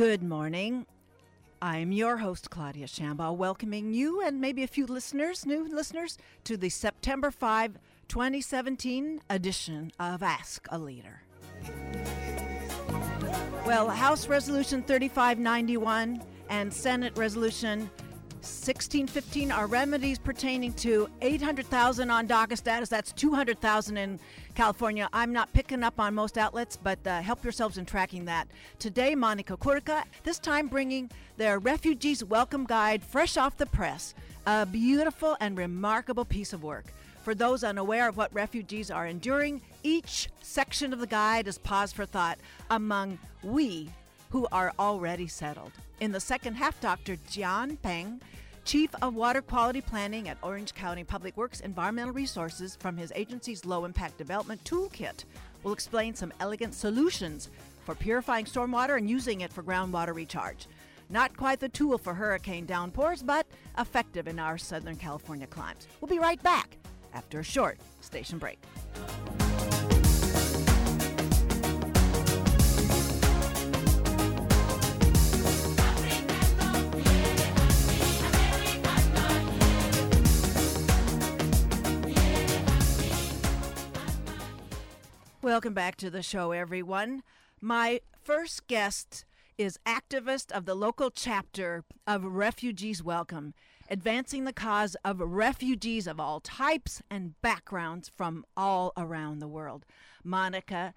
Good morning. I'm your host, Claudia Shambaugh, welcoming you and maybe a few listeners, new listeners, to the September 5, 2017 edition of Ask a Leader. Well, House Resolution 3591 and Senate Resolution 1615 are remedies pertaining to 800,000 on DACA status. That's 200,000 in California. I'm not picking up on most outlets, but uh, help yourselves in tracking that. Today, Monica Curca, this time bringing their Refugees Welcome Guide fresh off the press. A beautiful and remarkable piece of work. For those unaware of what refugees are enduring, each section of the guide is pause for thought among we who are already settled. In the second half, Dr. Jian Peng, Chief of Water Quality Planning at Orange County Public Works Environmental Resources from his agency's Low Impact Development Toolkit, will explain some elegant solutions for purifying stormwater and using it for groundwater recharge. Not quite the tool for hurricane downpours, but effective in our Southern California climes. We'll be right back after a short station break. Welcome back to the show, everyone. My first guest is activist of the local chapter of Refugees Welcome, advancing the cause of refugees of all types and backgrounds from all around the world. Monica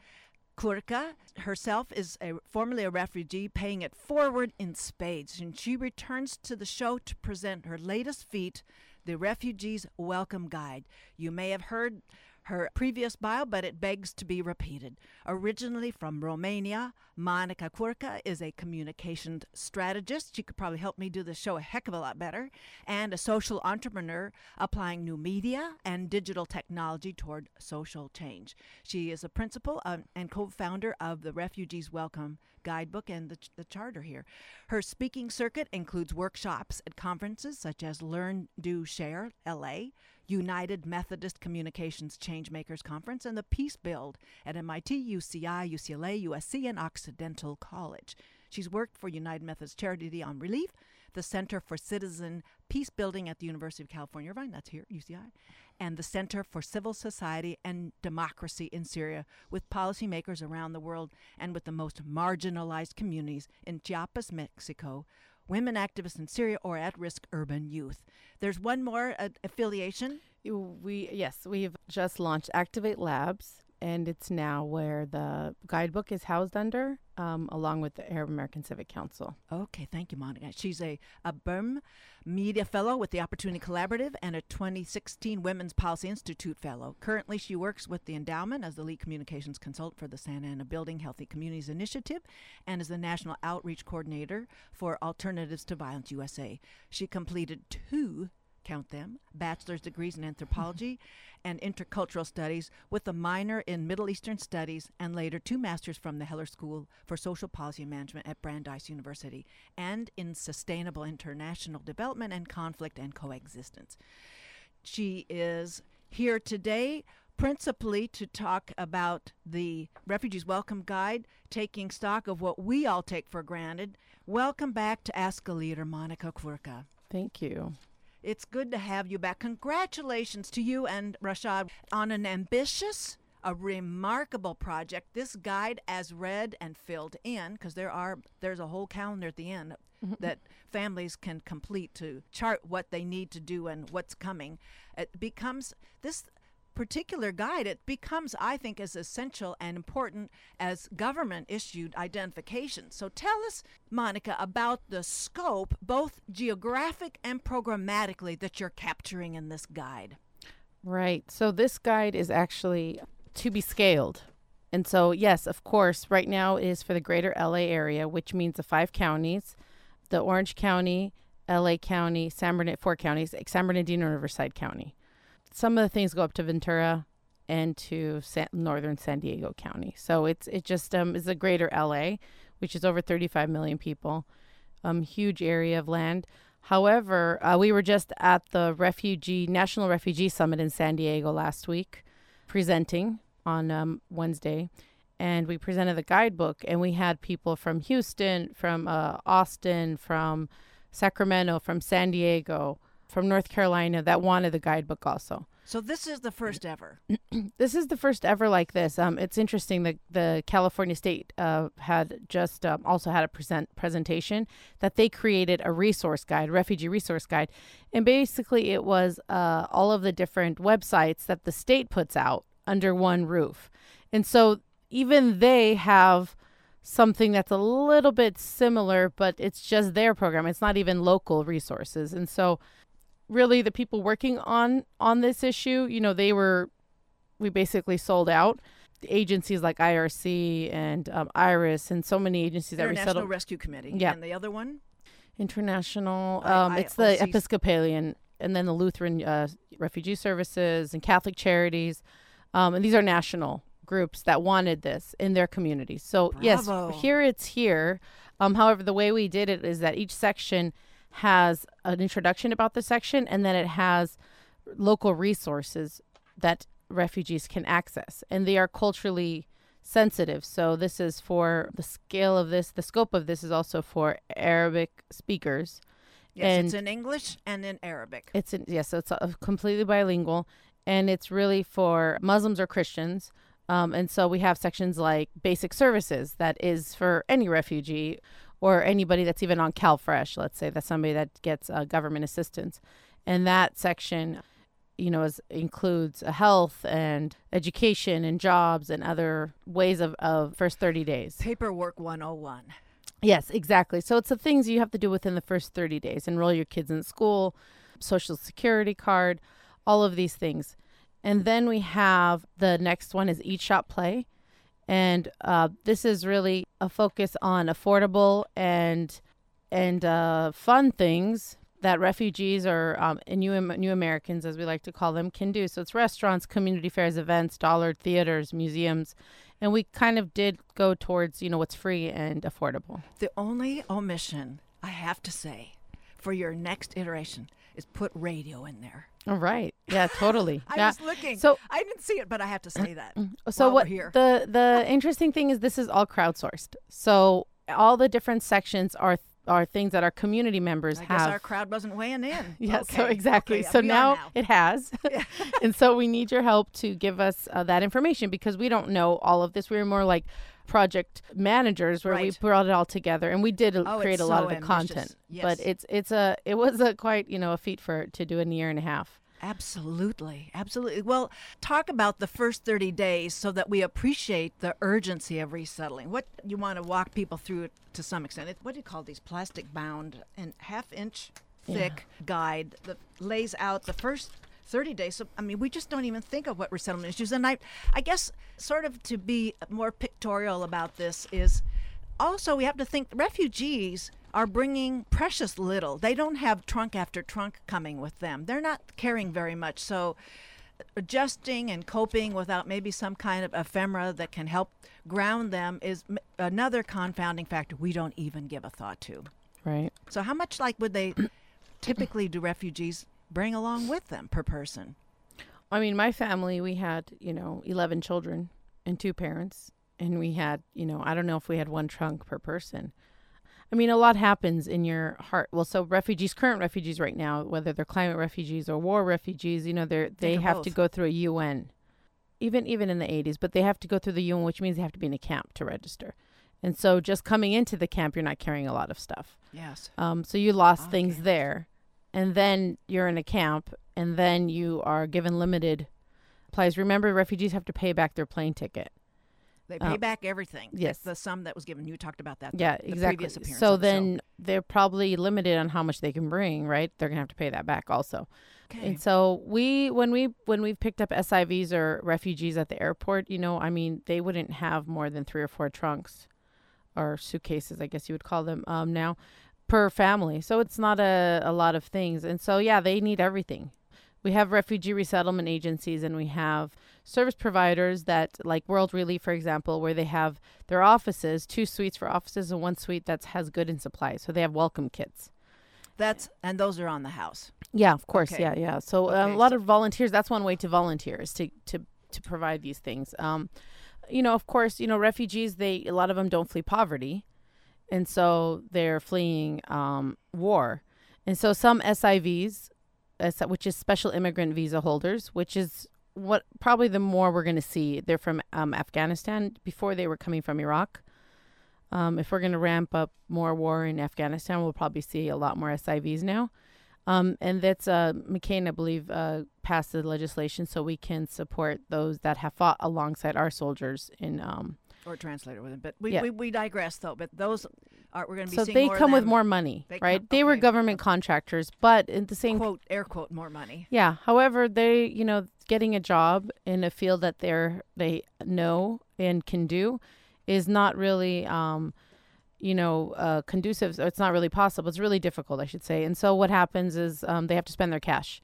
Curca herself is a, formerly a refugee, paying it forward in spades, and she returns to the show to present her latest feat, the Refugees Welcome Guide. You may have heard her previous bio, but it begs to be repeated. Originally from Romania, Monica Curca is a communications strategist. She could probably help me do the show a heck of a lot better, and a social entrepreneur applying new media and digital technology toward social change. She is a principal um, and co founder of the Refugees Welcome guidebook and the, the charter here. Her speaking circuit includes workshops at conferences such as Learn, Do, Share LA, United Methodist Communications Changemakers Conference, and the Peace Build at MIT, UCI, UCLA, USC, and Occidental College. She's worked for United Methodist Charity on Relief, the Center for Citizen Peace Building at the University of California, Irvine, that's here, UCI, and the Center for Civil Society and Democracy in Syria with policymakers around the world and with the most marginalized communities in Chiapas, Mexico, women activists in Syria, or at risk urban youth. There's one more uh, affiliation. We yes, we've just launched Activate Labs, and it's now where the guidebook is housed under, um, along with the Arab American Civic Council. Okay, thank you, Monica. She's a, a BERM Media Fellow with the Opportunity Collaborative and a 2016 Women's Policy Institute Fellow. Currently, she works with the endowment as the lead communications consultant for the Santa Ana Building Healthy Communities Initiative and is the National Outreach Coordinator for Alternatives to Violence USA. She completed two count them, bachelor's degrees in anthropology and intercultural studies with a minor in Middle Eastern studies and later two masters from the Heller School for Social Policy Management at Brandeis University and in sustainable international development and conflict and coexistence. She is here today principally to talk about the Refugees Welcome Guide, taking stock of what we all take for granted. Welcome back to Ask a Leader, Monica Curca. Thank you. It's good to have you back. Congratulations to you and Rashad on an ambitious, a remarkable project. This guide, as read and filled in, because there are there's a whole calendar at the end mm-hmm. that families can complete to chart what they need to do and what's coming. It becomes this particular guide, it becomes, I think, as essential and important as government issued identification. So tell us, Monica, about the scope, both geographic and programmatically, that you're capturing in this guide. Right. So this guide is actually to be scaled. And so, yes, of course, right now it is for the greater LA area, which means the five counties the Orange County, LA County, San Bernardino, four counties, San Bernardino, Riverside County some of the things go up to Ventura and to San, northern San Diego County. So it's it just um, is a greater LA, which is over 35 million people, um, huge area of land. However, uh, we were just at the refugee National Refugee Summit in San Diego last week, presenting on um, Wednesday, and we presented the guidebook, and we had people from Houston, from uh, Austin, from Sacramento, from San Diego, from North Carolina that wanted the guidebook also. So this is the first ever. this is the first ever like this. Um, it's interesting that the California State uh, had just um, also had a present presentation that they created a resource guide, refugee resource guide, and basically it was uh, all of the different websites that the state puts out under one roof, and so even they have something that's a little bit similar, but it's just their program. It's not even local resources, and so really the people working on on this issue, you know, they were we basically sold out. Agencies like IRC and um, IRIS and so many agencies that International resettled. Rescue Committee. Yeah. And the other one? International. Um, I- it's the. Episcopalian and then the Lutheran uh, Refugee Services and Catholic Charities. Um, and these are national groups that wanted this in their communities. So, yes, Bravo. here it's here. Um, however, the way we did it is that each section has an introduction about the section and then it has local resources that refugees can access. And they are culturally sensitive. So, this is for the scale of this, the scope of this is also for Arabic speakers. Yes, it's And- in English and in Arabic. It's in, yes, so it's uh, completely bilingual, and it's really for Muslims or Christians. Um, and so we have sections like basic services that is for any refugee or anybody that's even on CalFresh. Let's say that's somebody that gets uh, government assistance, and that section, you know, is, includes uh, health and education and jobs and other ways of, of first thirty days. Paperwork 101. Yes, exactly. So it's the things you have to do within the first 30 days. Enroll your kids in school, social security card, all of these things. And then we have the next one is Eat Shop Play. And uh, this is really a focus on affordable and and uh, fun things that refugees or um, new new Americans, as we like to call them, can do. So it's restaurants, community fairs, events, dollar theaters, museums, and we kind of did go towards you know what's free and affordable. The only omission, I have to say, for your next iteration is put radio in there. All right, yeah, totally. I yeah. was looking. So- I didn't see it, but I have to say that. Mm-hmm. So while what here. the the interesting thing is this is all crowdsourced. So all the different sections are are things that our community members I have. guess our crowd wasn't weighing in. Yes, so exactly. okay, so are now, it has. and so we need your help to give us uh, that information because we don't know all of this. We were more like project managers where we brought it all together and we did uh, Oh, create a lot of the ambitious. content. Yes. But it's it's a it was a quite, you know, a feat for to do in a year and a half. Absolutely. Absolutely. Well, talk about the first 30 days so that we appreciate the urgency of resettling. What you want to walk people through to some extent. It, what do you call these plastic bound and half inch thick guide that lays out the first 30 days. So, I mean, we just don't even think of what resettlement issues. And I, I guess, sort of to be more pictorial about this is also we have to think refugees are bringing precious little. They don't have trunk after trunk coming with them. They're not carrying very much. So adjusting and coping without maybe some kind of ephemera that can help ground them is m- another confounding factor we don't even give a thought to. Right. So how much like would they typically do refugees bring along with them per person? I mean, my family, we had, you know, 11 children and two parents. And we had, you know, I don't know if we had one trunk per person. I mean, a lot happens in your heart. Well, so refugees, current refugees right now, whether they're climate refugees or war refugees, you know, they're, they have to go through a UN, even even in the 80s, but they have to go through the UN, which means they have to be in a camp to register. And so just coming into the camp, you're not carrying a lot of stuff. Yes. Um, so you lost things Okay. there, and then you're in a camp, and then you are given limited supplies. Remember, refugees have to pay back their plane ticket. They pay Uh, back everything. the- yes. The sum that was given. You talked about that. Yeah, the exactly. previous So the then they're probably limited on how much they can bring, right? They're gonna have to pay that back also. Okay. And so we, when we when we've picked up SIVs or refugees at the airport, you know, I mean, they wouldn't have more than three or four trunks, or suitcases, I guess you would call them um, now, per family. So it's not a a lot of things. And so yeah, they need everything. We have refugee resettlement agencies and we have service providers that, like World Relief, for example, where they have their offices, two suites for offices and one suite that has good and supplies. So they have welcome kits. That's and those are on the house. Yeah, of course. Okay. Yeah, yeah. So um, a lot so- of volunteers. That's one way to volunteer is to to to provide these things. Um, you know, of course, you know, refugees, they, a lot of them don't flee poverty. And so they're fleeing um, war. And so some SIVs, which is special immigrant visa holders, which is what probably the more we're going to see. They're from um, Afghanistan. Before they were coming from Iraq. Um, if we're going to ramp up more war in Afghanistan, we'll probably see a lot more SIVs now. Um, and that's uh, McCain, I believe, uh, passed the legislation so we can support those that have fought alongside our soldiers in. Um, or translator with them, but we, yeah. we, we digress though. But those are we're going to be so they come with more money, they right? Come, they okay. were government contractors, but at the same quote air quote more money. Yeah. However, they you know getting a job in a field that they're they know and can do is not really um, you know, uh, conducive. It's not really possible. It's really difficult, I should say. And so what happens is um, they have to spend their cash.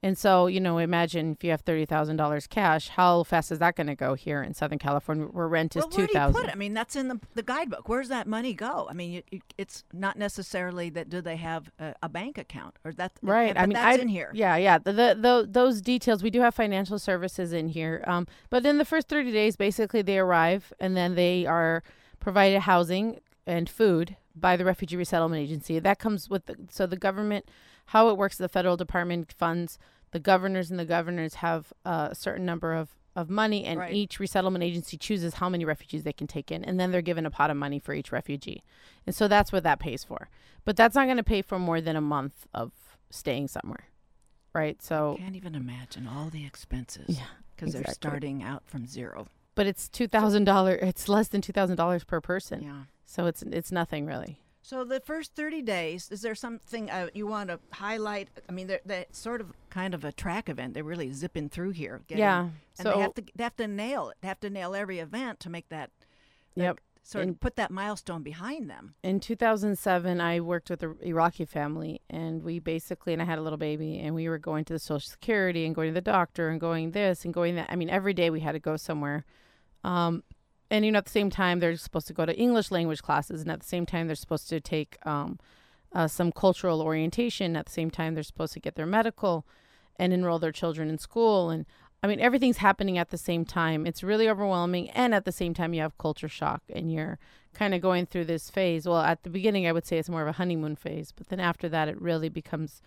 And so, you know, imagine if you have thirty thousand dollars cash, how fast is that going to go here in Southern California, where rent is well, two thousand? I mean, that's in the, the guidebook. Where's that money go? I mean, it, it's not necessarily that. Do they have a, a bank account or that? Right. I mean, that's I, in here. Yeah, yeah. The, the, the, those details we do have financial services in here. Um, but in the first thirty days, basically they arrive and then they are provided housing and food by the Refugee Resettlement Agency. That comes with the, so the government, how it works, the federal department funds the governors, and the governors have a certain number of of money, and right. each resettlement agency chooses how many refugees they can take in, and then they're given a pot of money for each refugee, and so that's what that pays for. But that's not going to pay for more than a month of staying somewhere, right? So I can't even imagine all the expenses. Yeah, because exactly. they're starting out from zero. But it's two thousand dollars. It's less than two thousand dollars per person. Yeah. So it's it's nothing really. So the first 30 days, is there something uh, you want to highlight? I mean, they're, they're, sort of kind of a track event. They're really zipping through here. Getting, yeah. And so they have to they have to nail it. They have to nail every event to make that. Yep. Sort of put that milestone behind them. In 2007, I worked with an Iraqi family, and we basically, and I had a little baby, and we were going to the Social Security and going to the doctor and going this and going that. I mean, every day we had to go somewhere. Um, and you know at the same time they're supposed to go to english language classes and at the same time they're supposed to take um, uh, some cultural orientation. At the same time they're supposed to get their medical and enroll their children in school. And i mean everything's happening at the same time. It's really overwhelming. And at the same time you have culture shock and you're kind of going through this phase. Well at the beginning i would say it's more of a honeymoon phase but then after that it really becomes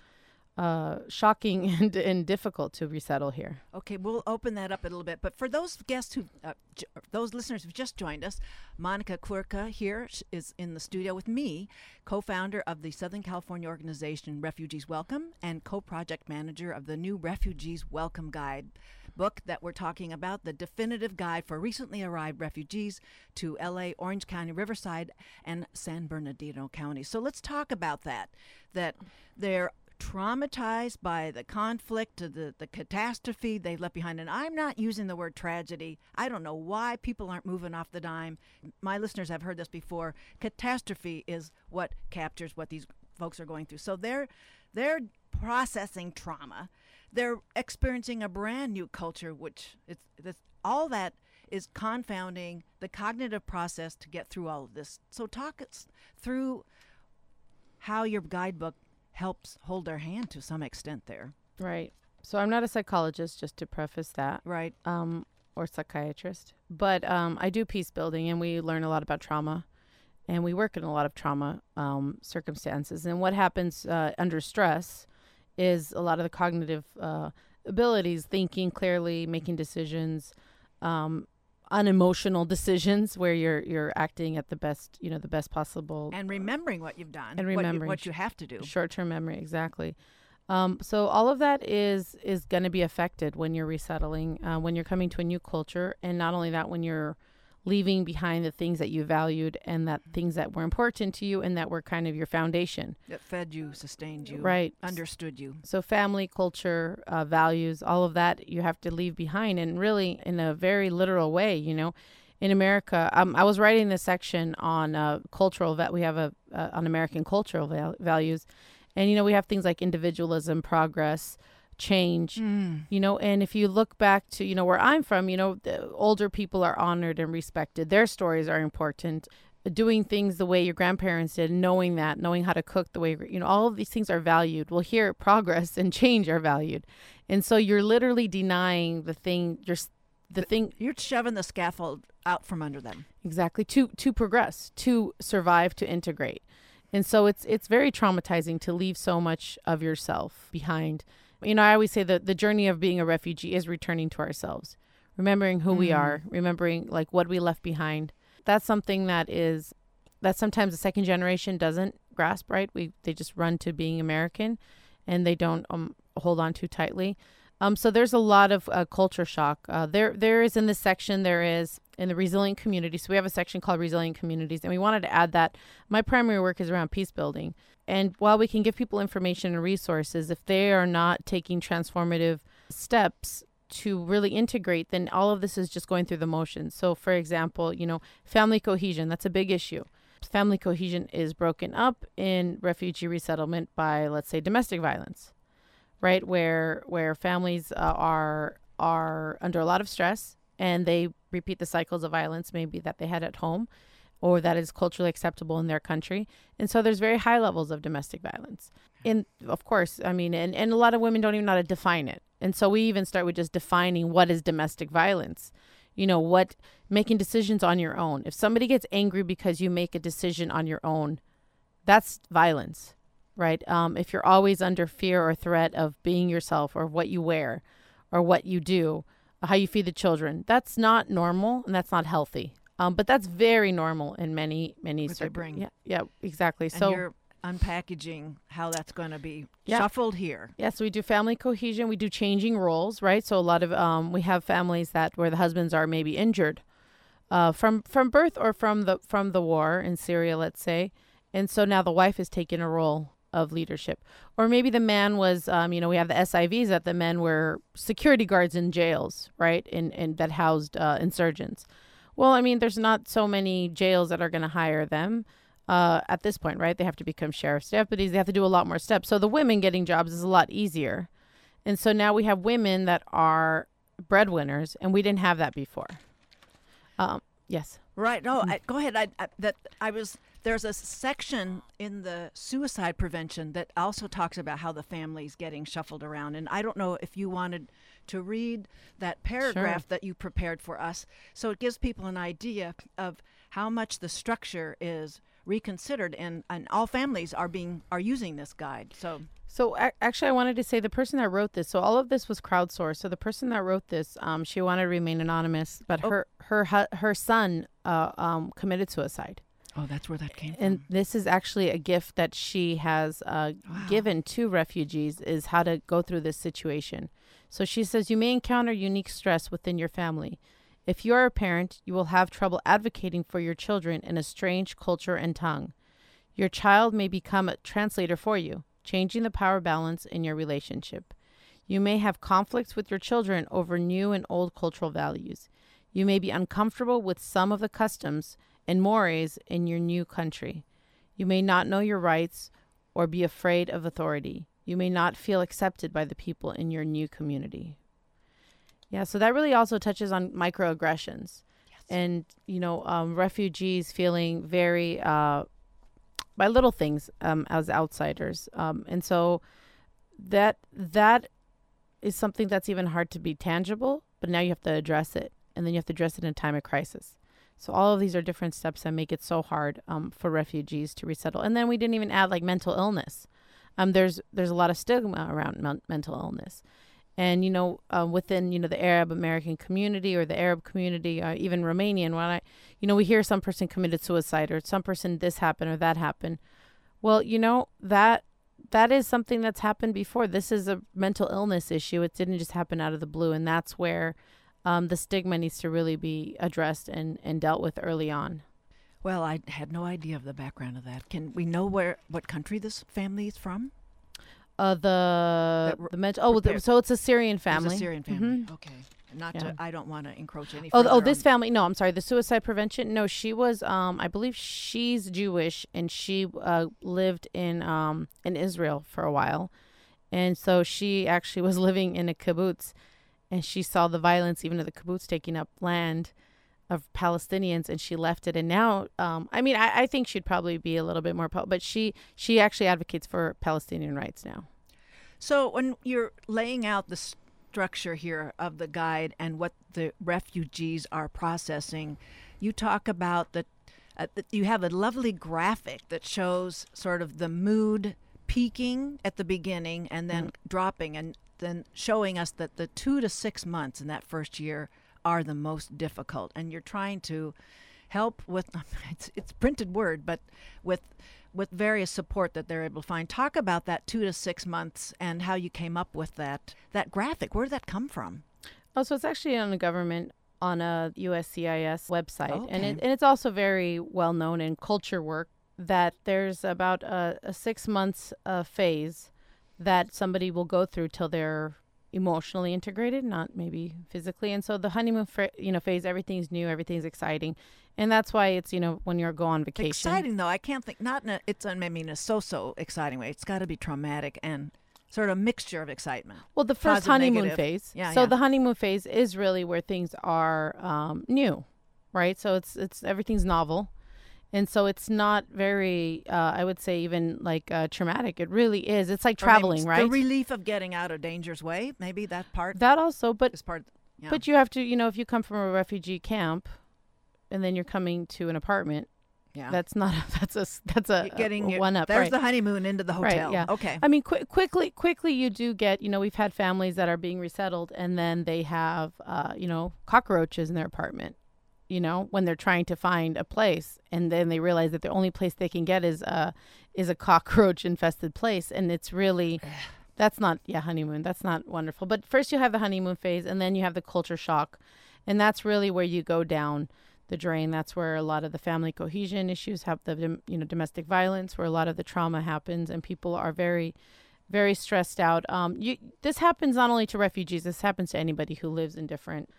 uh, shocking and, and difficult to resettle here. Okay, we'll open that up a little bit. But for those guests who, uh, j- those listeners who've just joined us, Monica Curca here is in the studio with me, co-founder of the Southern California organization Refugees Welcome and co-project manager of the new Refugees Welcome Guide book that we're talking about, the definitive guide for recently arrived refugees to LA, Orange County, Riverside, and San Bernardino County. So let's talk about that. That there traumatized by the conflict, the, the catastrophe they left behind. And I'm not using the word tragedy. I don't know why people aren't moving off the dime. My listeners have heard this before. Catastrophe is what captures what these folks are going through. So they're they're processing trauma. They're experiencing a brand new culture, which it's, it's all that is confounding the cognitive process to get through all of this. So talk us through how your guidebook helps hold their hand to some extent there. Right. So I'm not a psychologist, just to preface that. Right. Um, or psychiatrist, but um, I do peace building, and we learn a lot about trauma, and we work in a lot of trauma um, circumstances. And what happens uh, under stress is a lot of the cognitive uh, abilities, thinking clearly, making decisions, um, unemotional decisions where you're you're acting at the best you know the best possible and remembering what you've done and remembering what you, what you have to do. short-term memory exactly. Um, so all of that is is going to be affected when you're resettling uh, when you're coming to a new culture. And not only that when you're leaving behind the things that you valued and that things that were important to you and that were kind of your foundation. That fed you sustained you right. understood you. So family culture uh, values all of that you have to leave behind and really in a very literal way you know. In america um, i was writing this section on uh, cultural that we have a uh, on american cultural val- values. And you know we have things like individualism progress change mm. you know and if you look back to you know where i'm from you know older people are honored and respected their stories are important doing things the way your grandparents did knowing that knowing how to cook the way you know all of these things are valued well here progress and change are valued and so you're literally denying the thing you're the thing You're shoving the scaffold out from under them. exactly to to progress, to survive, to integrate. And so it's it's very traumatizing to leave so much of yourself behind. You know, I always say that the journey of being a refugee is returning to ourselves, remembering who we Mm. are, remembering like what we left behind. That's something that is that sometimes the second generation doesn't grasp, right? We they just run to being American and they don't um, hold on too tightly. Um, so there's a lot of uh, culture shock. Uh, there, there is in this section. There is in the resilient community. So we have a section called resilient communities, and we wanted to add that my primary work is around peace building. And while we can give people information and resources, if they are not taking transformative steps to really integrate, then all of this is just going through the motions. So, for example, you know, family cohesion, that's a big issue. Family cohesion is broken up in refugee resettlement by, let's say, domestic violence, right? Where where families uh, are are under a lot of stress and they repeat the cycles of violence maybe that they had at home or that is culturally acceptable in their country. And so there's very high levels of domestic violence. And of course, I mean, and, and a lot of women don't even know how to define it. And so we even start with just defining what is domestic violence. You know, what making decisions on your own. If somebody gets angry because you make a decision on your own, that's violence, right? Um, if you're always under fear or threat of being yourself or what you wear or what you do, how you feed the children, that's not normal and that's not healthy. Um, but that's very normal in many, many. What bring. Yeah, yeah, exactly. And so you're unpackaging how that's going to be Yeah. shuffled here. Yes, we do family cohesion. We do changing roles, right? So a lot of um, we have families that where the husbands are maybe injured uh, from from birth or from the from the war in Syria, let's say, and so now the wife is taking a role of leadership, or maybe the man was, um, you know, we have the SIVs that the men were security guards in jails, right, in in that housed uh, insurgents. Well, I mean, there's not so many jails that are going to hire them uh, at this point, right? They have to become sheriff's deputies. They have to do a lot more steps. So the women getting jobs is a lot easier. And so now we have women that are breadwinners, and we didn't have that before. Um, yes. Right. No, I, go ahead. I, I that I was there's a section in the suicide prevention that also talks about how the family's getting shuffled around, and I don't know if you wanted to read that paragraph that you prepared for us, so it gives people an idea of how much the structure is reconsidered, and, and all families are being are using this guide. So So actually, I wanted to say the person that wrote this. So all of this was crowdsourced. So the person that wrote this, um, she wanted to remain anonymous, but Oh. her her her son uh, um, committed suicide. Oh, that's where that came and from. And this is actually a gift that she has uh, Wow. given to refugees is how to go through this situation. So she says you may encounter unique stress within your family. If you are a parent you will have trouble advocating for your children in a strange culture and tongue. Your child may become a translator for you changing the power balance in your relationship. You may have conflicts with your children over new and old cultural values. You may be uncomfortable with some of the customs and mores in your new country. You may not know your rights or be afraid of authority. You may not feel accepted by the people in your new community. Yeah, so that really also touches on microaggressions and, you know, um, refugees feeling very, uh, by little things um, as outsiders. Um, and so that, that is something that's even hard to be tangible, but now you have to address it. And then you have to address it in a time of crisis. So all of these are different steps that make it so hard um, for refugees to resettle. And then we didn't even add like mental illness. Um, there's there's a lot of stigma around men- mental illness, and you know uh, within you know the Arab American community or the Arab community, uh, even Romanian. When I you know we hear some person committed suicide or some person this happened or that happened. Well, you know that that is something that's happened before. This is a mental illness issue. It didn't just happen out of the blue, and that's where um, the stigma needs to really be addressed and, and dealt with early on. Well, I had no idea of the background of that. Can we know where what country this family is from? Uh, the That r- the men- oh, so it's a Syrian It's family. a Syrian family. Mhm. Okay. Not Yeah. to. I don't want to encroach any. Oh, oh, this on- family. No, I'm sorry. The suicide prevention. No, she was. Um, I believe she's Jewish, and she uh lived in um in Israel for a while, and so she actually was living in a kibbutz, and she saw the violence, even of the kibbutz taking up land of Palestinians, and she left it. And now, um, I mean, I, I think she'd probably be a little bit more, but she she actually advocates for Palestinian rights now. So when you're laying out the structure here of the guide and what the refugees are processing, you talk about the uh, you have a lovely graphic that shows sort of the mood peaking at the beginning and then mm. dropping and then showing us that the 2 to 6 months in that first year are the most difficult and you're trying to help with it's it's printed word but with with various support that they're able to find. Talk about that two to six months and how you came up with that that graphic. Where did that come from? Oh, so it's actually on the government on a USCIS website, okay. and, it, and it's also very well known in culture work that there's about a, a six months uh, phase that somebody will go through till they're emotionally integrated, not maybe physically. And so the honeymoon, you know, phase, everything's new, everything's exciting, and that's why it's you know when you're go on vacation. Exciting though, I can't think. Not in a, it's I mean a so so exciting way. It's got to be traumatic and sort of mixture of excitement. Well, the first Positive, honeymoon negative. phase. Yeah. So yeah. the honeymoon phase is really where things are um, new, right? So it's it's everything's novel and so it's not very uh, i would say even like uh, traumatic it really is it's like traveling right the relief of getting out of danger's way maybe that part that also but is part yeah. but you have to you know if you come from a refugee camp and then you're coming to an apartment yeah, that's not. a, That's a. That's a getting a one up. There. There's right. the honeymoon into the hotel. Right, yeah. Okay. I mean, qu- quickly, quickly, you do get. You know, we've had families that are being resettled, and then they have, uh, you know, cockroaches in their apartment, you know, when they're trying to find a place, and then they realize that the only place they can get is a is a cockroach infested place, and it's really. that's not yeah honeymoon that's not wonderful. But first you have the honeymoon phase and then you have the culture shock and that's really where you go down the drain. That's where a lot of the family cohesion issues have the you know domestic violence where a lot of the trauma happens and people are very very stressed out. Um you this happens not only to refugees this happens to anybody who lives in different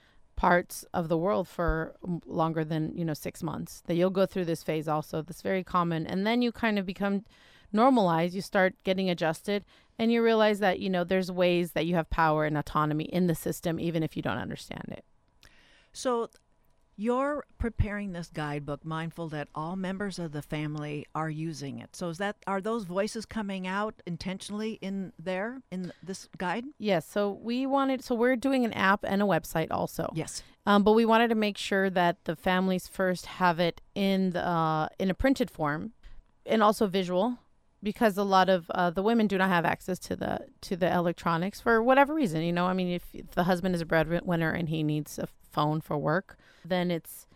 parts of the world for longer than you know six months that you'll go through this phase also that's very common. And then you kind of become normalized you start getting adjusted and you realize that you know there's ways that you have power and autonomy in the system even if you don't understand it. So you're preparing this guidebook mindful that all members of the family are using it. So is that are those voices coming out intentionally in there in this guide? Yes. So we wanted so we're doing an app and a website also. Yes. Um, but we wanted to make sure that the families first have it in the uh, in a printed form and also visual because a lot of uh, the women do not have access to the to the electronics for whatever reason. You know, I mean, if, if the husband is a breadwinner and he needs a phone for work, then it's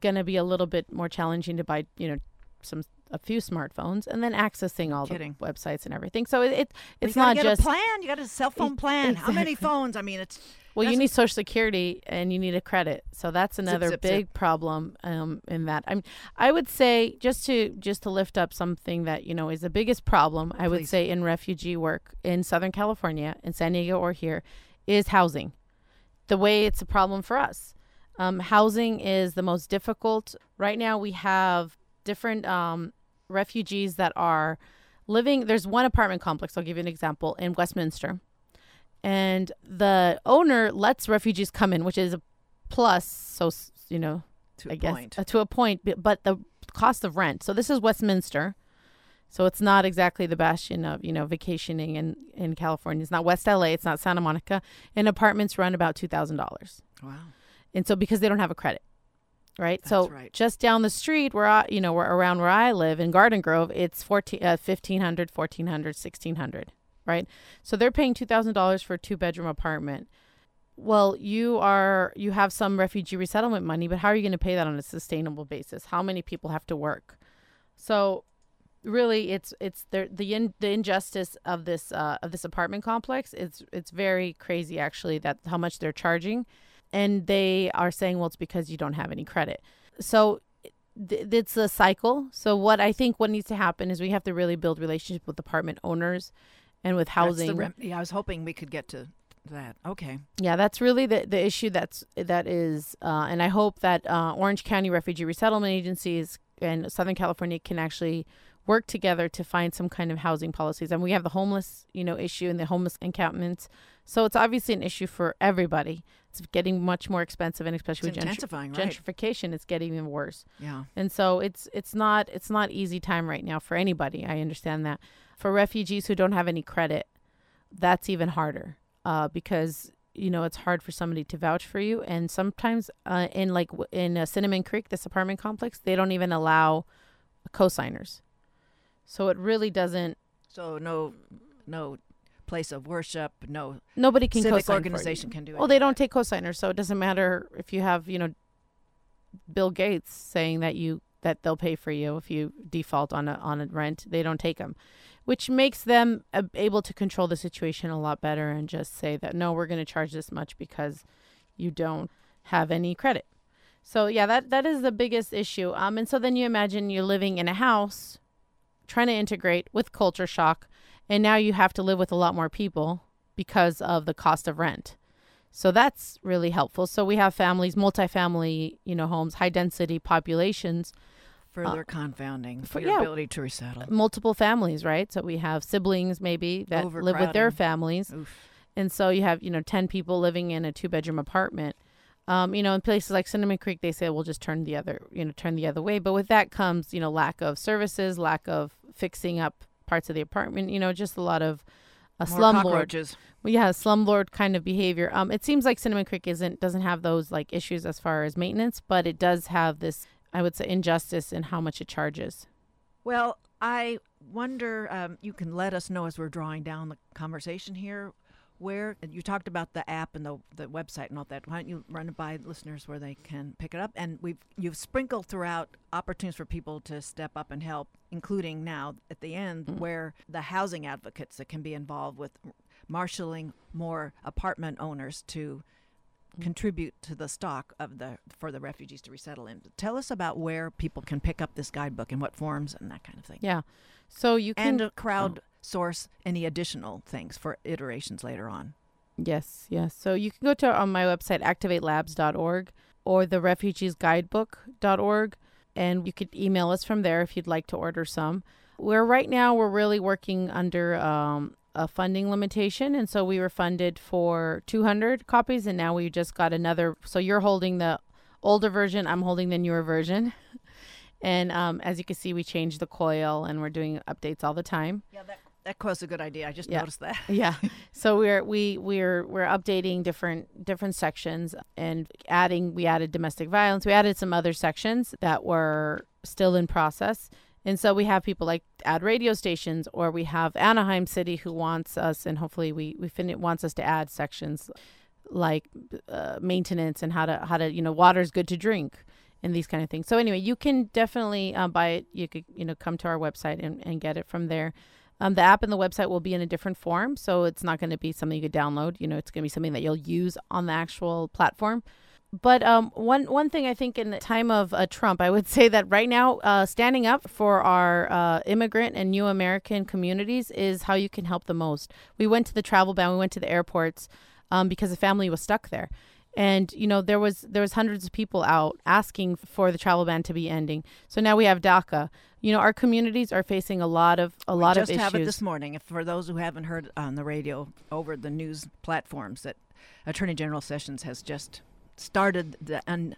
going to be a little bit more challenging to buy, you know, some a few smartphones and then accessing all Kidding. the websites and everything. So it, it it's not just a plan. You got a cell phone plan. Exactly. How many phones? I mean, it's well, you need Social Security and you need a credit. So that's another zip, zip, big zip. problem um, in that. I'm I would say just to just to lift up something that you know is the biggest problem. I would say in refugee work in Southern California, in San Diego or here, is housing. The way it's a problem for us. Um, housing is the most difficult. Right now, we have different um, refugees that are living. There's one apartment complex, I'll give you an example, in Westminster. And the owner lets refugees come in, which is a plus. So, you know, to I guess, point. Uh, to a point, but the cost of rent. So, this is Westminster. So it's not exactly the bastion of, you know, vacationing in, in California. It's not West LA. It's not Santa Monica. And apartments run about $2,000. Wow and so because they don't have a credit right That's so right. just down the street where i you know where around where i live in garden grove it's 14 uh, 1500 1400 1600 right so they're paying $2000 for a two bedroom apartment well you are you have some refugee resettlement money but how are you going to pay that on a sustainable basis how many people have to work so really it's it's the the in, the injustice of this uh, of this apartment complex it's it's very crazy actually that how much they're charging and they are saying, well, it's because you don't have any credit. So th- it's a cycle. So what I think what needs to happen is we have to really build relationship with apartment owners and with housing. Rem- yeah, I was hoping we could get to that. Okay. Yeah, that's really the the issue. That's that is, uh, and I hope that uh, Orange County Refugee Resettlement Agencies and Southern California can actually work together to find some kind of housing policies. And we have the homeless, you know, issue and the homeless encampments. So it's obviously an issue for everybody. It's getting much more expensive, and especially it's with intensifying, gentr- right? gentrification, it's getting even worse. Yeah. And so it's it's not it's not easy time right now for anybody. I understand that. For refugees who don't have any credit, that's even harder uh, because you know it's hard for somebody to vouch for you and sometimes uh, in like w- in uh, cinnamon creek this apartment complex they don't even allow co-signers so it really doesn't So no, no place of worship, no nobody can civic co-sign organization can do it. Well, they don't take cosigners, so it doesn't matter if you have, you know, Bill Gates saying that you that they'll pay for you if you default on a on a rent. They don't take them, which makes them able to control the situation a lot better and just say that no, we're going to charge this much because you don't have any credit. So yeah, that that is the biggest issue. Um, and so then you imagine you're living in a house, trying to integrate with culture shock, and now you have to live with a lot more people because of the cost of rent. So that's really helpful. So we have families, multifamily, you know, homes, high density populations, further uh, confounding for- your yeah. ability to resettle. multiple families, right? So we have siblings maybe that live with their families. Oof. And so you have, you know, 10 people living in a two bedroom apartment. Um, you know, in places like Cinnamon Creek, they say we'll just turn the other, you know, turn the other way. But with that comes, you know, lack of services, lack of fixing up parts of the apartment, you know, just a lot of a More slumlord cockroaches. well, yeah, slumlord kind of behavior. Um, it seems like Cinnamon Creek isn't doesn't have those like issues as far as maintenance, but it does have this, I would say, injustice in how much it charges. Well, I wonder. Um, you can let us know as we're drawing down the conversation here. Where you talked about the app and the the website and all that. Why don't you run it by listeners where they can pick it up? And we've you've sprinkled throughout opportunities for people to step up and help, including now at the end hmm. where the housing advocates that can be involved with marshaling more apartment owners to hmm. contribute to the stock of the for the refugees to resettle in. Tell us about where people can pick up this guidebook and what forms and that kind of thing. Yeah, so you can And crowd oh. Source any additional things for iterations later on. yes, yes. So you can go to on my website activatelabs.org or the refugeesguidebook.org, and you could email us from there if you'd like to order some. We're right now we're really working under um, a funding limitation, and so we were funded for 200 copies, and now we just got another. So you're holding the older version, I'm holding the newer version, and um, as you can see, we changed the coil, and we're doing updates all the time. Yeah, that that was a good idea. I just Yeah. noticed that. yeah so we're we we're we're updating different different sections and adding we added domestic violence we added some other sections that were still in process and so we have people like add radio stations or we have anaheim city who wants us and hopefully we we fin- wants us to add sections like uh, maintenance and how to how to you know water is good to drink and these kind of things so anyway you can definitely uh, buy it you could you know come to our website and, and get it from there um, the app and the website will be in a different form, so it's not going to be something you could download. You know, it's going to be something that you'll use on the actual platform. But um, one one thing I think in the time of uh, Trump, I would say that right now, uh, standing up for our uh, immigrant and new American communities is how you can help the most. We went to the travel ban, we went to the airports um, because the family was stuck there, and you know there was there was hundreds of people out asking for the travel ban to be ending. So now we have DACA. You know, our communities are facing a lot of a lot just of have it this morning. If for those who haven't heard on the radio over the news platforms that Attorney General Sessions has just started the un,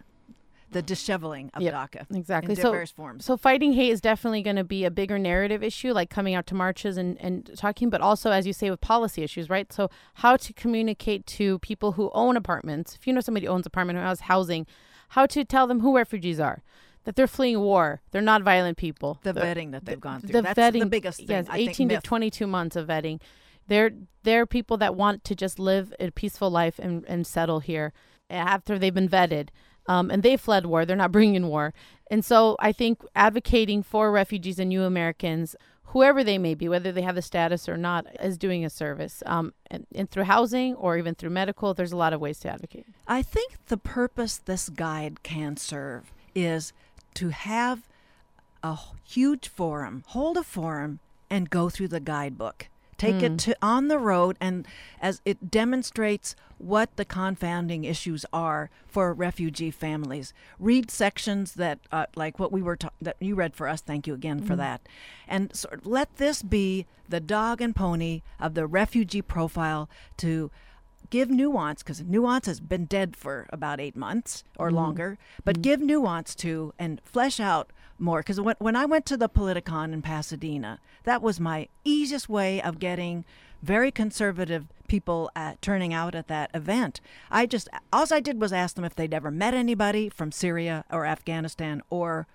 the disheveling of Yep, DACA exactly. in So- various forms. So fighting hate is definitely going to be a bigger narrative issue, like coming out to marches and, and talking, but also, as you say, with policy issues, right? So how to communicate to people who own apartments, if you know somebody who owns an apartment who has housing, how to tell them who refugees are, that they're fleeing war, they're not violent people. the vetting that they've gone through. the That's vetting, the biggest thing. yes, I think, eighteen to myth. twenty-two months of vetting. They're they're people that want to just live a peaceful life and, and settle here after they've been vetted, um, and they fled war. They're not bringing war, and so I think advocating for refugees and new Americans, whoever they may be, whether they have the status or not, is doing a service. Um, and, and through housing or even through medical, there's a lot of ways to advocate. I think the purpose this guide can serve is to have a huge forum, hold a forum, and go through the guidebook. Take it hmm. to on the road, and as it demonstrates what the confounding issues are for refugee families. Read sections that, uh, like what we were ta- that you read for us. Thank you again for mm-hmm. that, and sort of let this be the dog and pony of the refugee profile to give nuance because nuance has been dead for about eight months or mm-hmm. longer but mm-hmm. give nuance to and flesh out more because when, when i went to the politicon in pasadena that was my easiest way of getting very conservative people uh, turning out at that event. I just all I did was ask them if they'd ever met anybody from Syria or Afghanistan or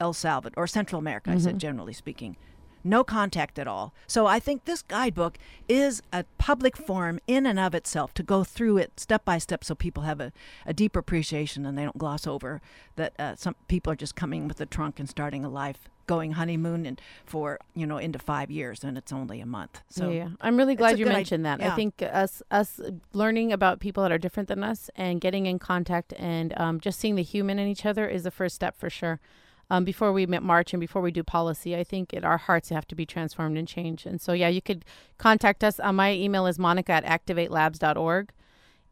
El Salvador or Central America. I said generally speaking no contact at all. So I think this guidebook is a public forum in and of itself to go through it step by step so people have a, a deep appreciation and they don't gloss over that uh, some people are just coming with a trunk and starting a life going honeymoon and for you know into five years and it's only a month so yeah, I'm really glad you mentioned idea. that. Yeah. I think us us learning about people that are different than us and getting in contact and um, just seeing the human in each other is the first step for sure. Um, before we met march and before we do policy, I think it, our hearts have to be transformed and changed. And so, yeah, you could contact us. Uh, my email is monica at activatelabs.org.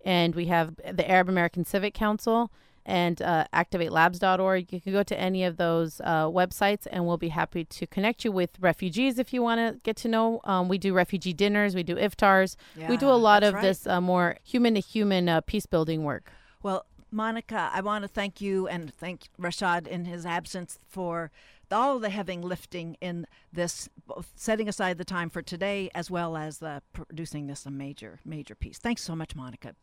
And we have the Arab American Civic Council and uh, activatelabs.org. You can go to any of those uh, websites and we'll be happy to connect you with refugees if you want to get to know. Um, we do refugee dinners, we do iftars, we do a lot of right. this uh, more human to human peace building work. Monica, I want to thank you and thank Rashad in his absence for all the heavy lifting in this, both setting aside the time for today as well as uh, producing this a major, major piece. Thanks so much, Monica.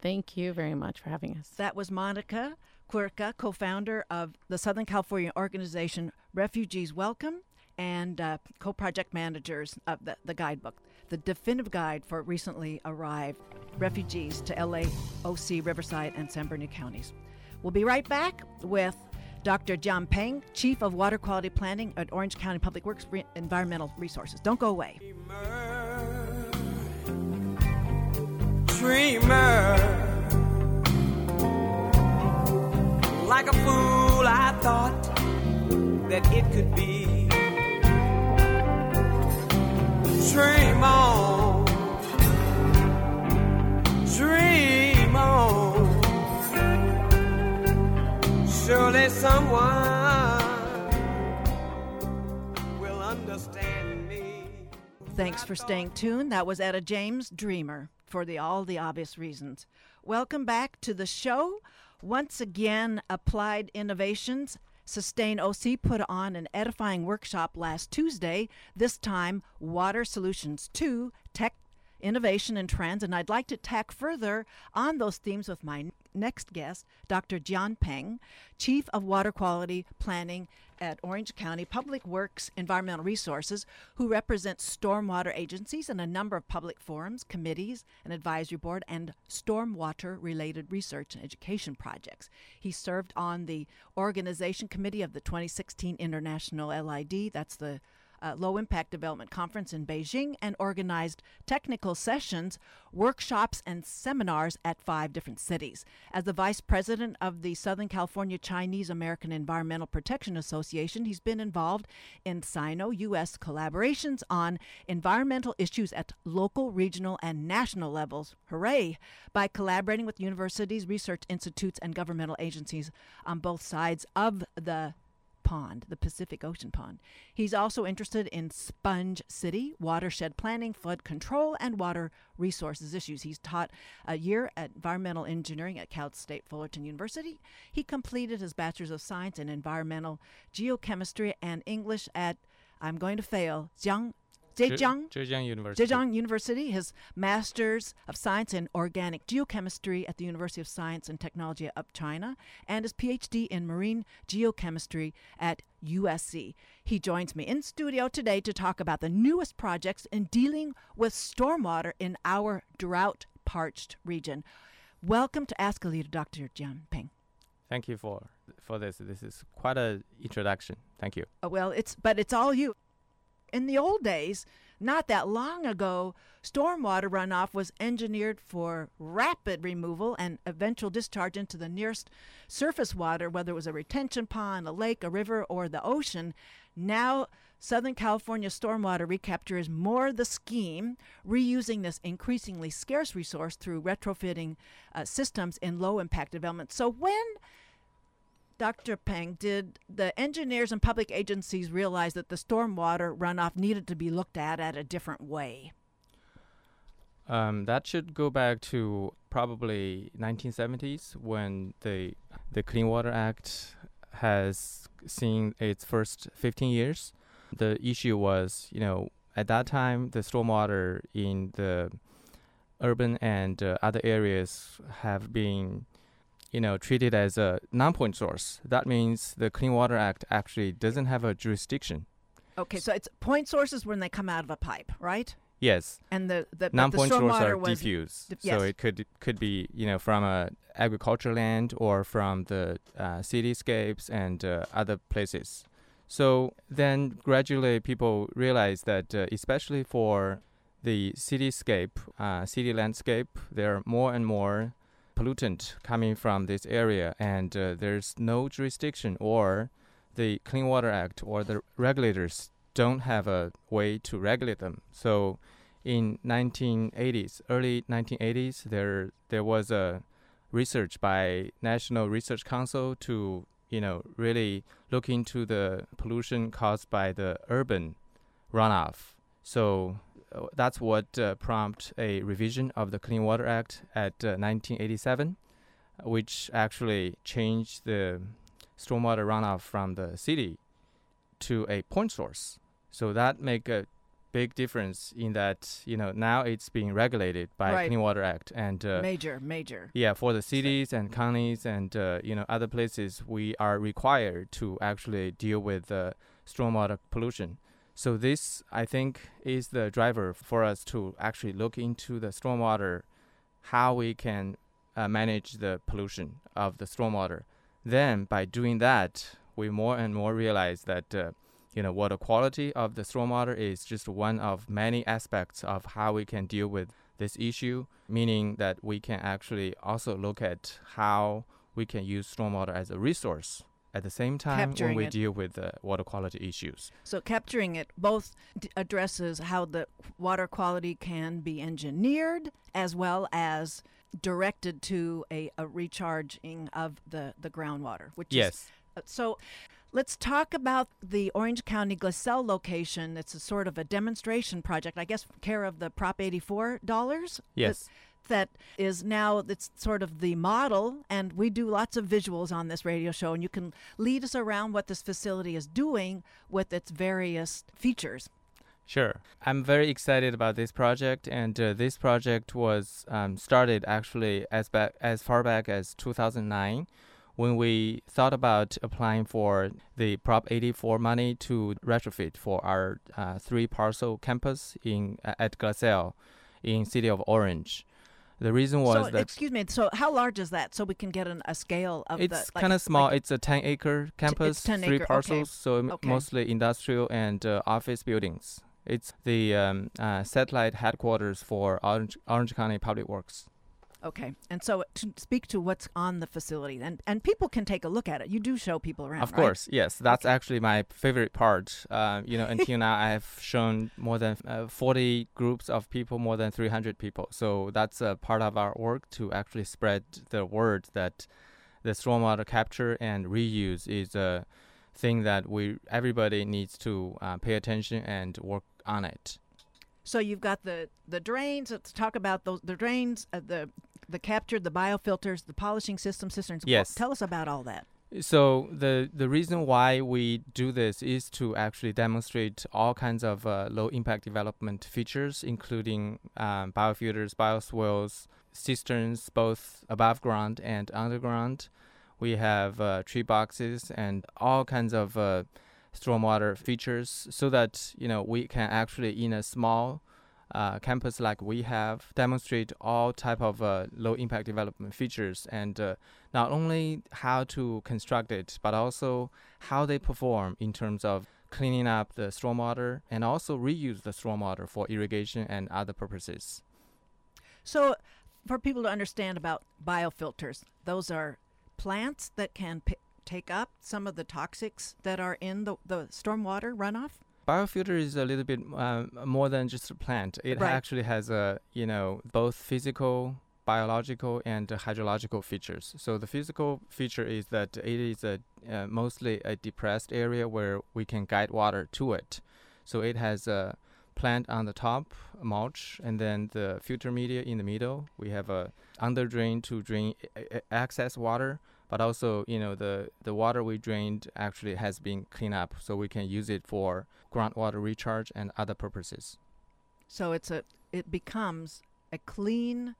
Thank you very much for having us. That was Monica Quirka, co founder of the Southern California organization Refugees Welcome and uh, co project managers of the, the guidebook, the definitive guide for recently arrived refugees to LA, OC, Riverside, and San Bernardino counties. We'll be right back with Dr. John Peng, Chief of Water Quality Planning at Orange County Public Works Re- Environmental Resources. Don't go away. dreamer. Like a fool, I thought that it could be. Dream on, dream on. Surely someone will understand me. Thanks for staying tuned. That was Etta James, Dreamer, for the all the obvious reasons. Welcome back to the show. Once again, Applied Innovations Sustain OC put on an edifying workshop last Tuesday. This time, Water Solutions 2 Tech Innovation and Trends. And I'd like to tack further on those themes with my next guest, Dr. John Peng, Chief of Water Quality Planning at Orange County Public Works Environmental Resources, who represents stormwater agencies and a number of public forums, committees, an advisory board, and stormwater related research and education projects. He served on the organization committee of the 2016 International LID, that's the uh, Low Impact Development Conference in Beijing and organized technical sessions, workshops, and seminars at five different cities. As the vice president of the Southern California Chinese American Environmental Protection Association, he's been involved in Sino U.S. collaborations on environmental issues at local, regional, and national levels. Hooray! By collaborating with universities, research institutes, and governmental agencies on both sides of the pond, the Pacific Ocean pond. He's also interested in sponge city, watershed planning, flood control, and water resources issues. He's taught a year at environmental engineering at Cal State Fullerton University. He completed his bachelor's of science in environmental geochemistry and English at I'm going to fail Jiang Zhejiang Zhejiang University. Zhejiang University, his Master's of Science in Organic Geochemistry at the University of Science and Technology of China, and his PhD in Marine Geochemistry at USC. He joins me in studio today to talk about the newest projects in dealing with stormwater in our drought parched region. Welcome to Ask a Leader, Dr. Jian Peng. Thank you for for this. This is quite a introduction. Thank you. Uh, Well, it's but it's all you. In the old days, not that long ago, stormwater runoff was engineered for rapid removal and eventual discharge into the nearest surface water, whether it was a retention pond, a lake, a river, or the ocean. Now, Southern California stormwater recapture is more the scheme, reusing this increasingly scarce resource through retrofitting uh, systems in low impact development. So, when Dr. Peng, did the engineers and public agencies realize that the stormwater runoff needed to be looked at at a different way? Um, that should go back to probably 1970s when the the Clean Water Act has seen its first 15 years. The issue was, you know, at that time the stormwater in the urban and uh, other areas have been, you know, treated as a non-point source. That means the Clean Water Act actually doesn't have a jurisdiction. Okay, so it's point sources when they come out of a pipe, right? Yes, And the the, non-point sources stormwater are diffuse, dif- so it could could be you know from a agricultural land or from the uh, cityscapes and uh, other places. So then gradually people realize that uh, especially for the cityscape, uh, city landscape, there are more and more pollutant coming from this area, and uh, there's no jurisdiction or the Clean Water Act or the regulators don't have a way to regulate them. So in 1980s, early 1980s, there there was a research by National Research Council to you know really look into the pollution caused by the urban runoff. So that's what uh, prompt a revision of the Clean Water Act at uh, 1987, which actually changed the stormwater runoff from the city to a point source. So that make a big difference in that you know now it's being regulated by Right. Clean Water Act and uh, major, major. yeah for the cities and counties and uh, you know other places we are required to actually deal with uh, stormwater pollution. So this I think is the driver for us to actually look into the stormwater, how we can uh, manage the pollution of the stormwater. Then by doing that, we more and more realize that uh, you know water quality of the stormwater is just one of many aspects of how we can deal with this issue, meaning that we can actually also look at how we can use stormwater as a resource at the same time Capturing when we it. deal with the water quality issues. So capturing it both d- addresses how the water quality can be engineered as well as directed to a, a recharging of the, the groundwater, which is Yes. Uh, So let's talk about the Orange County Glasell location. It's a sort of a demonstration project, I guess, care of the Prop 84 dollars. Yes. That is now it's sort of the model, and we do lots of visuals on this radio show, and you can lead us around what this facility is doing with its various features. Sure. I'm very excited about this project, and uh, this project was um, started actually as back as far back as 2009, when we thought about applying for the Prop 84 money to retrofit for our uh, three parcel campus in at Glasell, in city of Orange. The reason was so, that excuse me. So, how large is that? So we can get an, a scale of the. it's kind of small. like- it's a 10 acre campus, 10 three acre, okay. parcels, so Okay. mostly industrial and uh, office buildings. It's the um, uh, satellite headquarters for Orange, Orange County Public Works. Okay, and so to speak to what's on the facility, and and people can take a look at it. You do show people around, of right? course, yes. That's actually my favorite part. Uh, you know, until now, I have shown more than uh, 40 groups of people, more than 300 people. So that's a part of our work to actually spread the word that the stormwater capture and reuse is a thing that we everybody needs to uh, pay attention and work on it. So you've got the the drains. Let's talk about those the drains, uh, the the captured, the biofilters, the polishing system, cisterns. Well, Yes. tell us about all that. So the the reason why we do this is to actually demonstrate all kinds of uh, low impact development features, including um, biofilters, bioswales, cisterns, both above ground and underground. We have uh, tree boxes and all kinds of uh, stormwater features, so that you know we can actually in a small uh, campus like we have demonstrate all type of uh, low impact development features and uh, not only how to construct it, but also how they perform in terms of cleaning up the stormwater and also reuse the stormwater for irrigation and other purposes. So, for people to understand about biofilters, those are plants that can p- take up some of the toxics that are in the, the stormwater runoff. Biofilter is a little bit um, more than just a plant. It Right. actually has a you know both physical, biological, and uh, hydrological features. So the physical feature is that it is a uh, mostly a depressed area where we can guide water to it. So it has a plant on the top, mulch, and then the filter media in the middle. We have a under drain to drain a- a- excess water, but also you know the the water we drained actually has been cleaned up, so we can use it for groundwater recharge and other purposes. So it's a it becomes a clean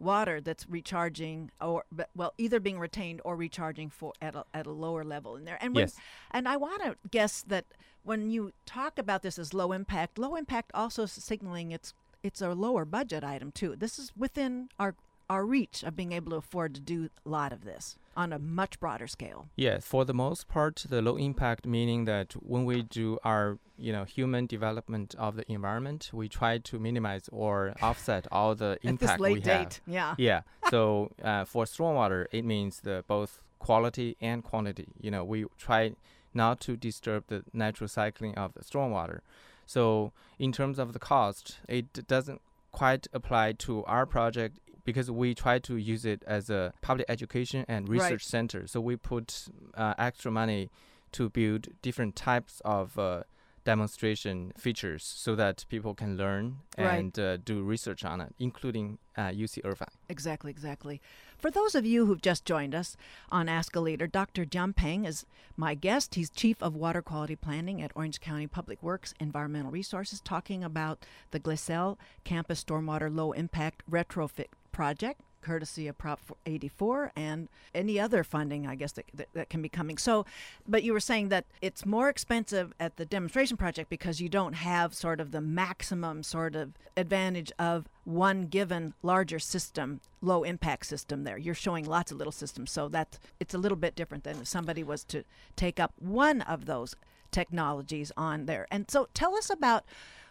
water that's recharging or well either being retained or recharging for at a, at a lower level in there and when, Yes. and I want to guess that when you talk about this as low impact low impact also signaling it's it's a lower budget item too this is within our our reach of being able to afford to do a lot of this on a much broader scale Yes, for the most part, the low impact meaning that when we do our you know human development of the environment, we try to minimize or offset all the at this impact late we date have. yeah Yeah. So uh, for stormwater, it means the both quality and quantity. You know, we try not to disturb the natural cycling of the stormwater. So in terms of the cost, it doesn't quite apply to our project because we try to use it as a public education and Right. research center. So we put uh, extra money to build different types of uh, demonstration features so that people can learn Right. and uh, do research on it, including uh, UC Irvine. Exactly, exactly. For those of you who've just joined us on Ask a Leader, Dr. Jian Peng is my guest. He's Chief of Water Quality Planning at Orange County Public Works Environmental Resources, talking about the Glisel Campus Stormwater Low Impact Retrofit Project, courtesy of Prop 84 and any other funding, I guess, that, that, that can be coming. So, but you were saying that it's more expensive at the demonstration project because you don't have sort of the maximum sort of advantage of one given larger system, low impact system there. You're showing lots of little systems. So that it's a little bit different than if somebody was to take up one of those technologies on there. And so tell us about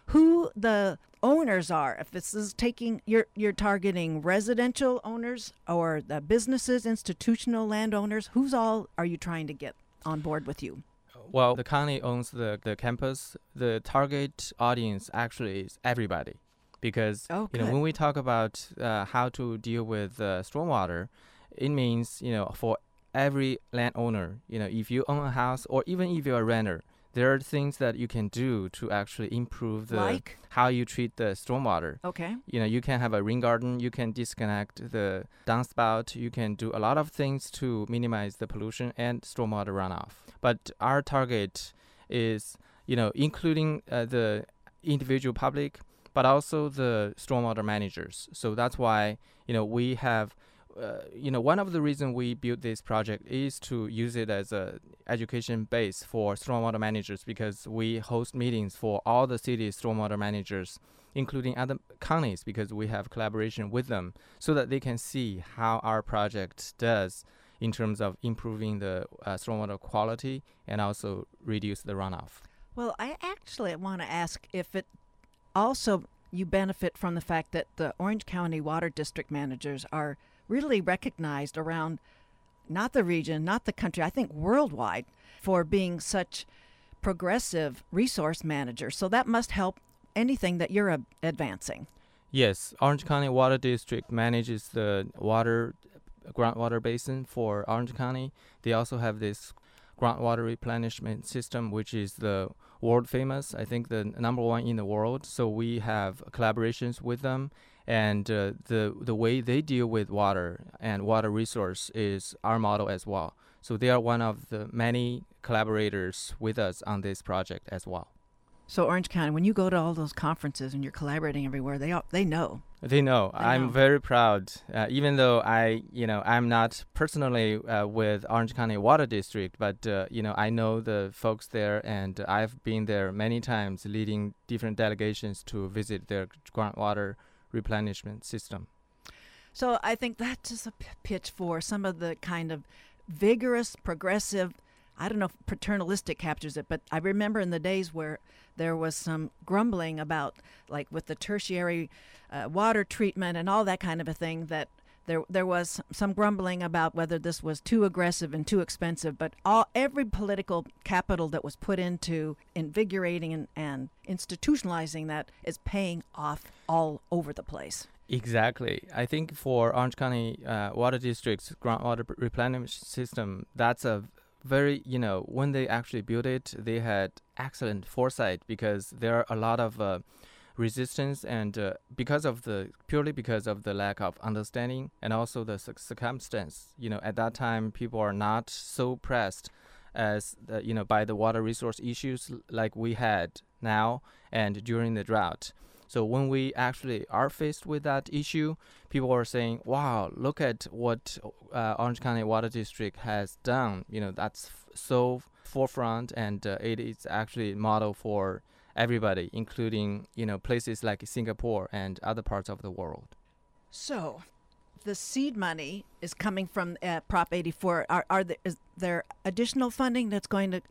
who the owners are. If this is taking you're you're targeting residential owners or the businesses, institutional landowners, who's all are you trying to get on board with you? Well, the county owns the, the campus. The target audience actually is everybody. Because Oh, you know when we talk about uh, how to deal with uh, stormwater, it means you know for every landowner, you know if you own a house or even if you're a renter, there are things that you can do to actually improve the like? how you treat the stormwater. Okay. you know you can have a rain garden you can disconnect the downspout you can do a lot of things to minimize the pollution and stormwater runoff. But our target is you know including uh, the individual public but also the stormwater managers. So that's why you know we have uh, you know one of the reasons we built this project is to use it as a education base for stormwater managers because we host meetings for all the city's stormwater managers including other counties because we have collaboration with them so that they can see how our project does in terms of improving the uh, stormwater quality and also reduce the runoff. Well, I actually want to ask if it also you benefit from the fact that the Orange County Water District managers are really recognized around not the region, not the country, I think worldwide for being such progressive resource managers. So that must help anything that you're advancing. Yes, Orange County Water District manages the water groundwater basin for Orange County. They also have this groundwater replenishment system, which is the world famous. I think the number one in the world. So we have collaborations with them, and uh, the the way they deal with water and water resource is our model as well. So they are one of the many collaborators with us on this project as well. So Orange County, when you go to all those conferences and you're collaborating everywhere, they all, they know. They know. They I'm know. very proud. Uh, even though I, you know, I'm not personally uh, with Orange County Water District, but uh, you know, I know the folks there, and I've been there many times, leading different delegations to visit their groundwater replenishment system. So I think that's just a pitch for some of the kind of vigorous, progressive. I don't know if paternalistic captures it, but I remember in the days where there was some grumbling about, like with the tertiary uh, water treatment and all that kind of a thing, that there there was some grumbling about whether this was too aggressive and too expensive. But all every political capital that was put into invigorating and, and institutionalizing that is paying off all over the place. Exactly. I think for Orange County uh, Water District's groundwater replenishment system, that's a very, you know, when they actually built it, they had excellent foresight because there are a lot of uh, resistance and uh, because of the purely because of the lack of understanding and also the circumstance. You know, at that time, people are not so pressed as the, you know by the water resource issues like we had now and during the drought. So when we actually are faced with that issue, people are saying, "Wow, look at what uh, Orange County Water District has done. You know, that's f- so forefront, and uh, it is actually a model for everybody, including you know places like Singapore and other parts of the world." So, the seed money is coming from uh, Prop 84. Are, are there, is there additional funding that's going to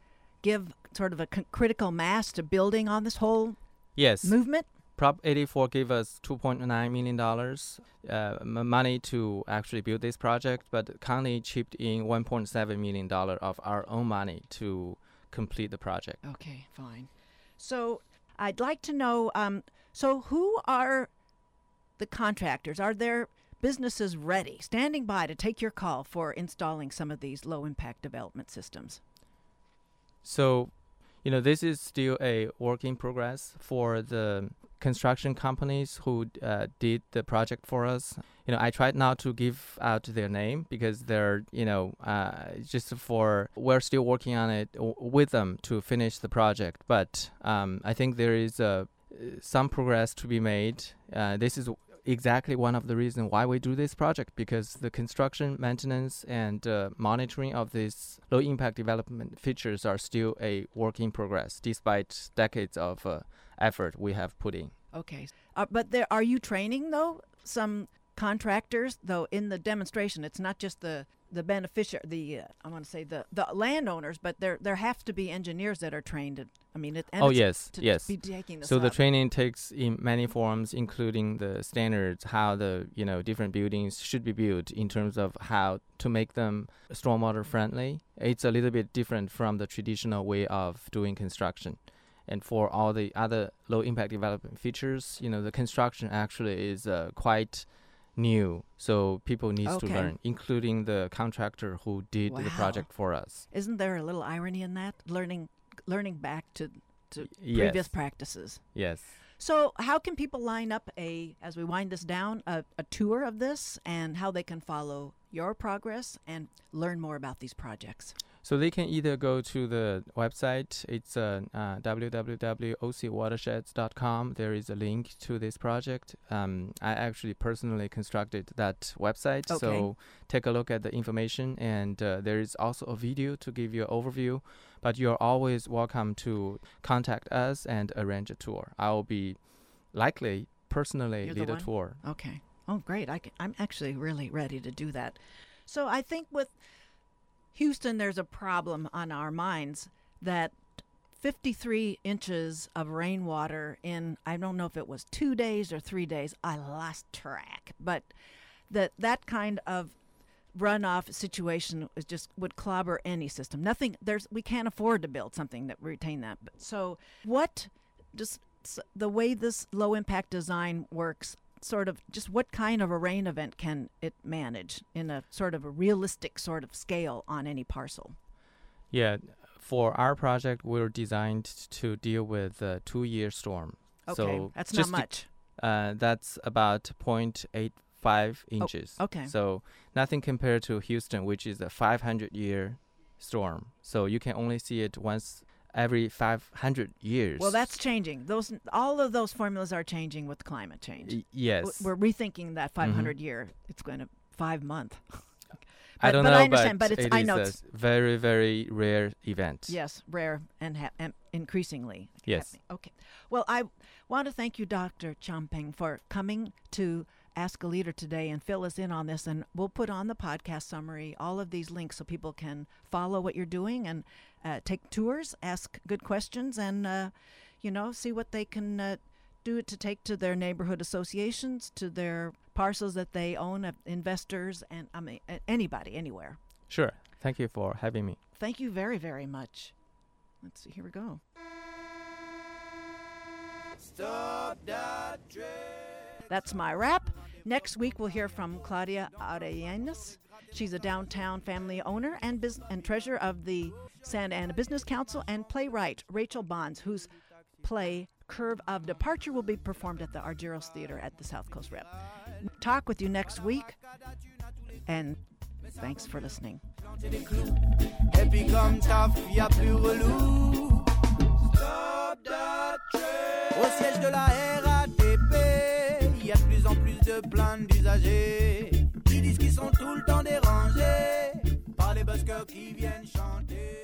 give sort of a c- critical mass to building on this whole Yes. movement? Prop 84 gave us 2.9 million dollars uh, m- money to actually build this project, but county chipped in 1.7 million dollar of our own money to complete the project. Okay, fine. So, I'd like to know um, so who are the contractors? Are there businesses ready, standing by to take your call for installing some of these low impact development systems? So, you know, this is still a work in progress for the construction companies who uh, did the project for us. You know, I tried not to give out their name because they're, you know, uh, just for we're still working on it with them to finish the project. But um, I think there is some progress to be made. Uh, this is exactly one of the reasons why we do this project because the construction, maintenance, and uh, monitoring of these low impact development features are still a work in progress despite decades of uh, effort we have put in. Okay. Uh, but there are you training though some contractors though in the demonstration it's not just the the beneficiary the uh, I want to say the the landowners but there there have to be engineers that are trained to, I mean it and oh yes, to yes. be taking this So the training takes in many forms, including the standards, how the you know different buildings should be built in terms of how to make them stormwater friendly. It's a little bit different from the traditional way of doing construction. And for all the other low impact development features, you know, the construction actually is uh, quite new. So people needs to learn, including the contractor who did the project for us. Isn't there a little irony in that learning learning back to to Y- previous practices? Yes. So, how can people line up a as we wind this down a, a tour of this and how they can follow your progress and learn more about these projects? So they can either go to the website, it's uh, uh, www.ocwatersheds.com. There is a link to this project. Um, I actually personally constructed that website, Okay. so take a look at the information. And uh, there is also a video to give you an overview. But you're always welcome to contact us and arrange a tour. I will be likely personally You're lead a tour. Okay. Oh, great. I I'm actually really ready to do that. So, I think with Houston, there's a problem on our minds that 53 inches of rainwater in, I don't know if it was two days or three days, I lost track, but that that kind of runoff situation is just would clobber any system. Nothing, there's, we can't afford to build something that retain that. But so, what just the way this low impact design works sort of just what kind of a rain event can it manage in a sort of a realistic sort of scale on any parcel Yeah, for our project, we're designed to deal with a two-year storm. okay so that's not much Uh, that's about 0.85 inches. Oh, okay. So nothing compared to Houston, which is a 500-year storm. So you can only see it once every 500 years. well that's changing those all of those formulas are changing with climate change Y- yes. we're rethinking that mm-hmm. 500 year it's going to five month I but- don't but know, I understand, but, but it's- it I is know it's- very, very rare event. yes rare and, and increasingly Yes. happening. okay well i want to thank you dr champing for coming to ask a leader today and fill us in on this and we'll put on the podcast summary all of these links so people can follow what you're doing and uh, take tours ask good questions and uh, you know see what they can uh, do to take to their neighborhood associations to their parcels that they own uh, investors and i mean anybody anywhere Sure. Thank you for having me. thank you very very much let's see here we go That's my wrap. Next week, we'll hear from Claudia Arellanes. She's a downtown family owner and, bus- and treasurer of the Santa Ana Business Council, and playwright Rachel Bonds, whose play Curve of Departure will be performed at the Argyros Theater at the South Coast Rep. Talk with you next week, and thanks for listening. Au siège de la RATP y a de plus en plus de plaintes d'usagers qui disent qu'ils sont tout le temps dérangés par les buskers qui viennent chanter.